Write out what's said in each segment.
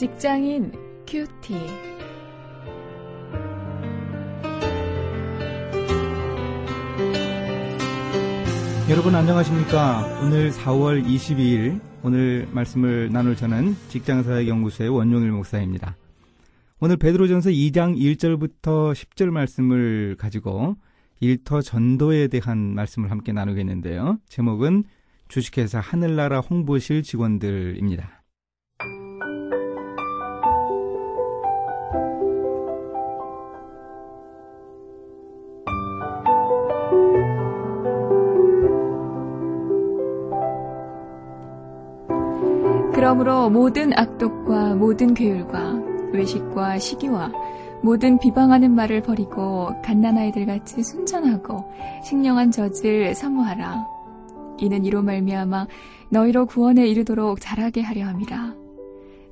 직장인 큐티. 여러분 안녕하십니까? 오늘 4월 22일 오늘 말씀을 나눌 저는 직장사역연구소의 원용일 목사입니다. 오늘 베드로전서 2장 1절부터 10절 말씀을 가지고 일터 전도에 대한 말씀을 함께 나누겠는데요. 제목은 주식회사 하늘나라 홍보실 직원들입니다. 그러므로 모든 악독과 모든 괴율과 외식과 시기와 모든 비방하는 말을 버리고 갓난아이들 같이 순전하고 식령한 젖을 사모하라. 이는 이로 말미암아 너희로 구원에 이르도록 잘하게 하려 함이라.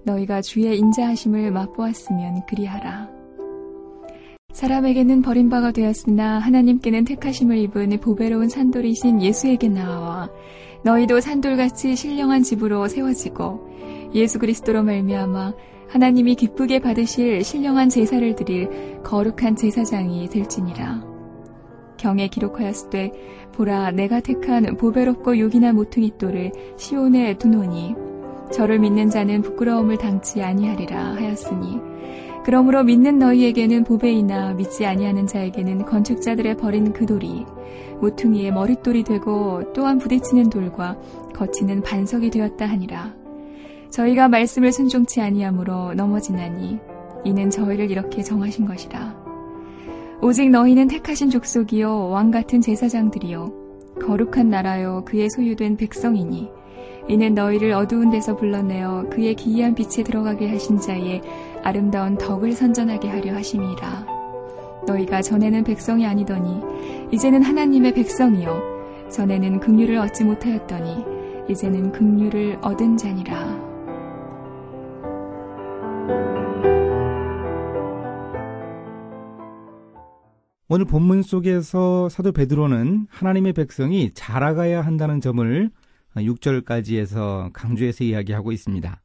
너희가 주의 인자하심을 맛보았으면 그리하라. 사람에게는 버림바가 되었으나 하나님께는 택하심을 입은 보배로운 산돌이신 예수에게 나와 너희도 산돌같이 신령한 집으로 세워지고 예수 그리스도로 말미암아 하나님이 기쁘게 받으실 신령한 제사를 드릴 거룩한 제사장이 될지니라. 경에 기록하였으되 보라 내가 택한 보배롭고 요기나 모퉁이 돌을 시온에 두노니 저를 믿는 자는 부끄러움을 당치 아니하리라 하였으니 그러므로 믿는 너희에게는 보배이나 믿지 아니하는 자에게는 건축자들의 버린 그 돌이 모퉁이의 머릿돌이 되고 또한 부딪히는 돌과 거치는 반석이 되었다 하니라. 저희가 말씀을 순종치 아니하므로 넘어지나니 이는 저희를 이렇게 정하신 것이라. 오직 너희는 택하신 족속이요 왕 같은 제사장들이요 거룩한 나라요 그의 소유된 백성이니 이는 너희를 어두운 데서 불러내어 그의 기이한 빛에 들어가게 하신 자의 아름다운 덕을 선전하게 하려 하심이라. 너희가 전에는 백성이 아니더니 이제는 하나님의 백성이요 전에는 긍휼을 얻지 못하였더니 이제는 긍휼을 얻은 자니라. 오늘 본문 속에서 사도 베드로는 하나님의 백성이 자라가야 한다는 점을 6절까지에서 강조해서 이야기하고 있습니다.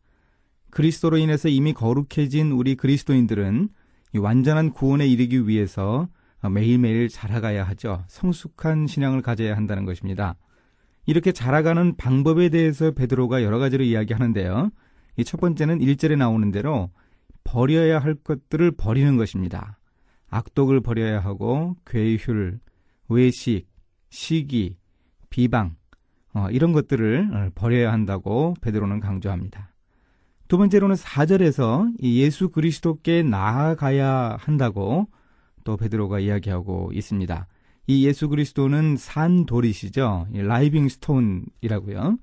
그리스도로 인해서 이미 거룩해진 우리 그리스도인들은 완전한 구원에 이르기 위해서 매일매일 자라가야 하죠. 성숙한 신앙을 가져야 한다는 것입니다. 이렇게 자라가는 방법에 대해서 베드로가 여러 가지로 이야기하는데요. 이첫 번째는 1절에 나오는 대로 버려야 할 것들을 버리는 것입니다. 악독을 버려야 하고 괴휼, 외식, 시기, 비방 어, 이런 것들을 버려야 한다고 베드로는 강조합니다. 두 번째로는 4절에서 예수 그리스도께 나아가야 한다고 또 베드로가 이야기하고 있습니다. 이 예수 그리스도는 산 돌이시죠. living stone이라고요.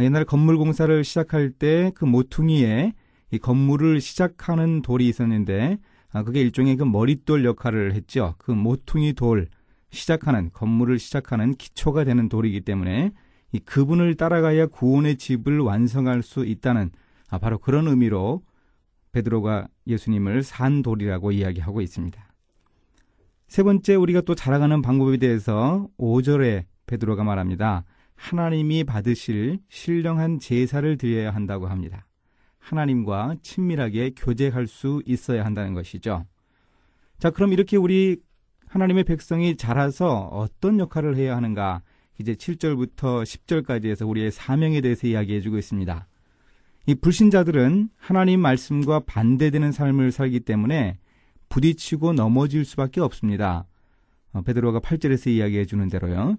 옛날 건물 공사를 시작할 때 그 모퉁이에 이 건물을 시작하는 돌이 있었는데 아, 그게 일종의 그 머릿돌 역할을 했죠. 그 모퉁이 돌 시작하는 건물을 시작하는 기초가 되는 돌이기 때문에 이 그분을 따라가야 구원의 집을 완성할 수 있다는 아, 바로 그런 의미로 베드로가 예수님을 산 돌이라고 이야기하고 있습니다. 세 번째 우리가 또 자라가는 방법에 대해서 5절에 베드로가 말합니다. 하나님이 받으실 신령한 제사를 드려야 한다고 합니다. 하나님과 친밀하게 교제할 수 있어야 한다는 것이죠. 자, 그럼 이렇게 우리 하나님의 백성이 자라서 어떤 역할을 해야 하는가? 이제 7절부터 10절까지 해서 우리의 사명에 대해서 이야기해 주고 있습니다. 이 불신자들은 하나님 말씀과 반대되는 삶을 살기 때문에 부딪히고 넘어질 수밖에 없습니다. 어, 베드로가 8절에서 이야기해 주는 대로요.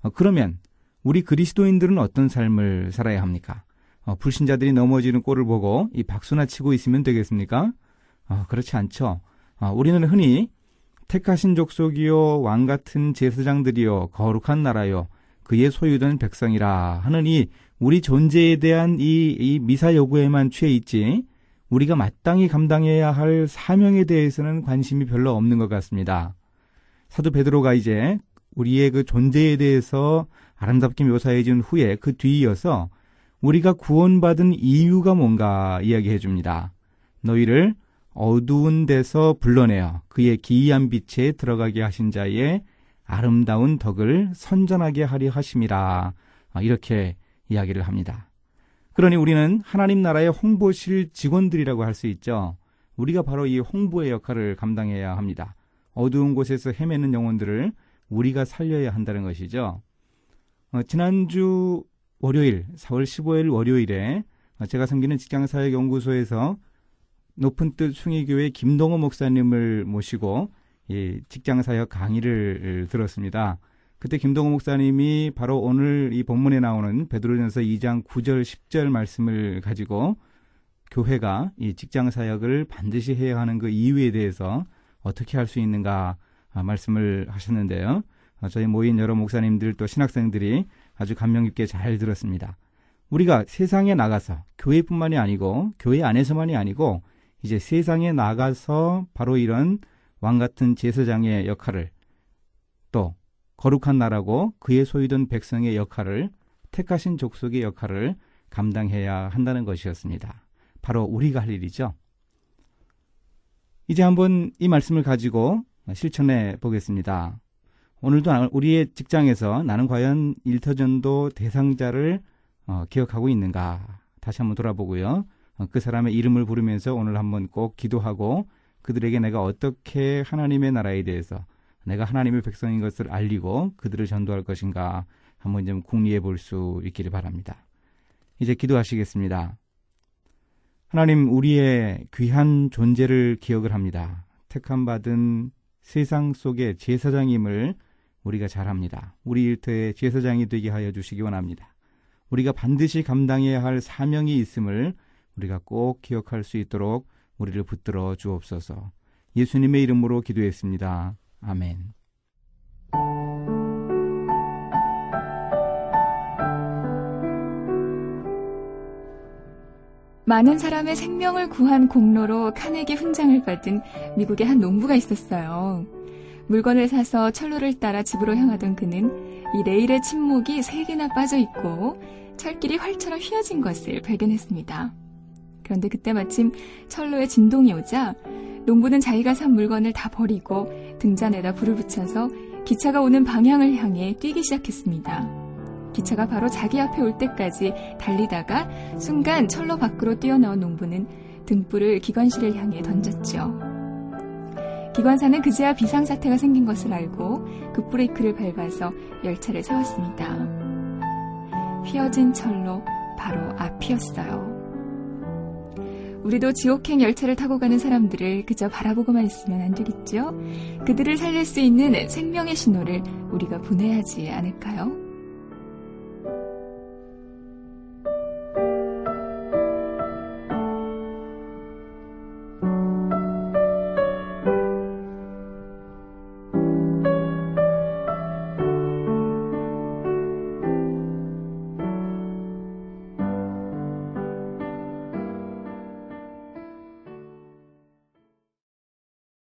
어, 그러면 우리 그리스도인들은 어떤 삶을 살아야 합니까? 어, 불신자들이 넘어지는 꼴을 보고 이 박수나 치고 있으면 되겠습니까? 어, 그렇지 않죠. 어, 우리는 흔히 택하신 족속이요 왕 같은 제사장들이요 거룩한 나라요 그의 소유된 백성이라 하느니 우리 존재에 대한 이, 이 미사 요구에만 취해 있지 우리가 마땅히 감당해야 할 사명에 대해서는 관심이 별로 없는 것 같습니다. 사도 베드로가 이제 우리의 그 존재에 대해서 아름답게 묘사해 준 후에 그 뒤이어서 우리가 구원받은 이유가 뭔가 이야기해 줍니다. 너희를 어두운 데서 불러내어 그의 기이한 빛에 들어가게 하신 자의 아름다운 덕을 선전하게 하려 하심이라. 이렇게 이야기를 합니다. 그러니 우리는 하나님 나라의 홍보실 직원들이라고 할 수 있죠. 우리가 바로 이 홍보의 역할을 감당해야 합니다. 어두운 곳에서 헤매는 영혼들을 우리가 살려야 한다는 것이죠. 어, 지난주 월요일, 4월 15일 월요일에 제가 섬기는 직장사역연구소에서 높은 뜻 숭의교회 김동호 목사님을 모시고 이 직장사역 강의를 들었습니다. 그때 김동호 목사님이 바로 오늘 이 본문에 나오는 베드로전서 2장 9절 10절 말씀을 가지고 교회가 이 직장 사역을 반드시 해야 하는 그 이유에 대해서 어떻게 할 수 있는가 말씀을 하셨는데요. 저희 모인 여러 목사님들 또 신학생들이 아주 감명 깊게 잘 들었습니다. 우리가 세상에 나가서 교회뿐만이 아니고 교회 안에서만이 아니고 이제 세상에 나가서 바로 이런 왕 같은 제사장의 역할을 또 거룩한 나라고 그의 소유된 백성의 역할을 택하신 족속의 역할을 감당해야 한다는 것이었습니다. 바로 우리가 할 일이죠. 이제 한번 이 말씀을 가지고 실천해 보겠습니다. 오늘도 우리의 직장에서 나는 과연 일터전도 대상자를 어, 기억하고 있는가 다시 한번 돌아보고요. 어, 그 사람의 이름을 부르면서 오늘 한번 꼭 기도하고 그들에게 내가 어떻게 하나님의 나라에 대해서 내가 하나님의 백성인 것을 알리고 그들을 전도할 것인가 한번 좀 궁리해 볼 수 있기를 바랍니다. 이제 기도하시겠습니다. 하나님 우리의 귀한 존재를 기억을 합니다. 택함 받은 세상 속의 제사장임을 우리가 잘 합니다. 우리 일터의 제사장이 되게 하여 주시기 원합니다. 우리가 반드시 감당해야 할 사명이 있음을 우리가 꼭 기억할 수 있도록 우리를 붙들어 주옵소서. 예수님의 이름으로 기도했습니다. 아멘. 많은 사람의 생명을 구한 공로로 카네기 훈장을 받은 미국의 한 농부가 있었어요. 물건을 사서 철로를 따라 집으로 향하던 그는 이 레일의 침묵이 세 개나 빠져 있고 철길이 활처럼 휘어진 것을 발견했습니다. 그런데 그때 마침 철로에 진동이 오자 농부는 자기가 산 물건을 다 버리고 등잔에다 불을 붙여서 기차가 오는 방향을 향해 뛰기 시작했습니다. 기차가 바로 자기 앞에 올 때까지 달리다가 순간 철로 밖으로 뛰어나온 농부는 등불을 기관실을 향해 던졌죠. 기관사는 그제야 비상사태가 생긴 것을 알고 급브레이크를 밟아서 열차를 세웠습니다. 휘어진 철로 바로 앞이었어요. 우리도 지옥행 열차를 타고 가는 사람들을 그저 바라보고만 있으면 안 되겠죠? 그들을 살릴 수 있는 생명의 신호를 우리가 보내야지 않을까요?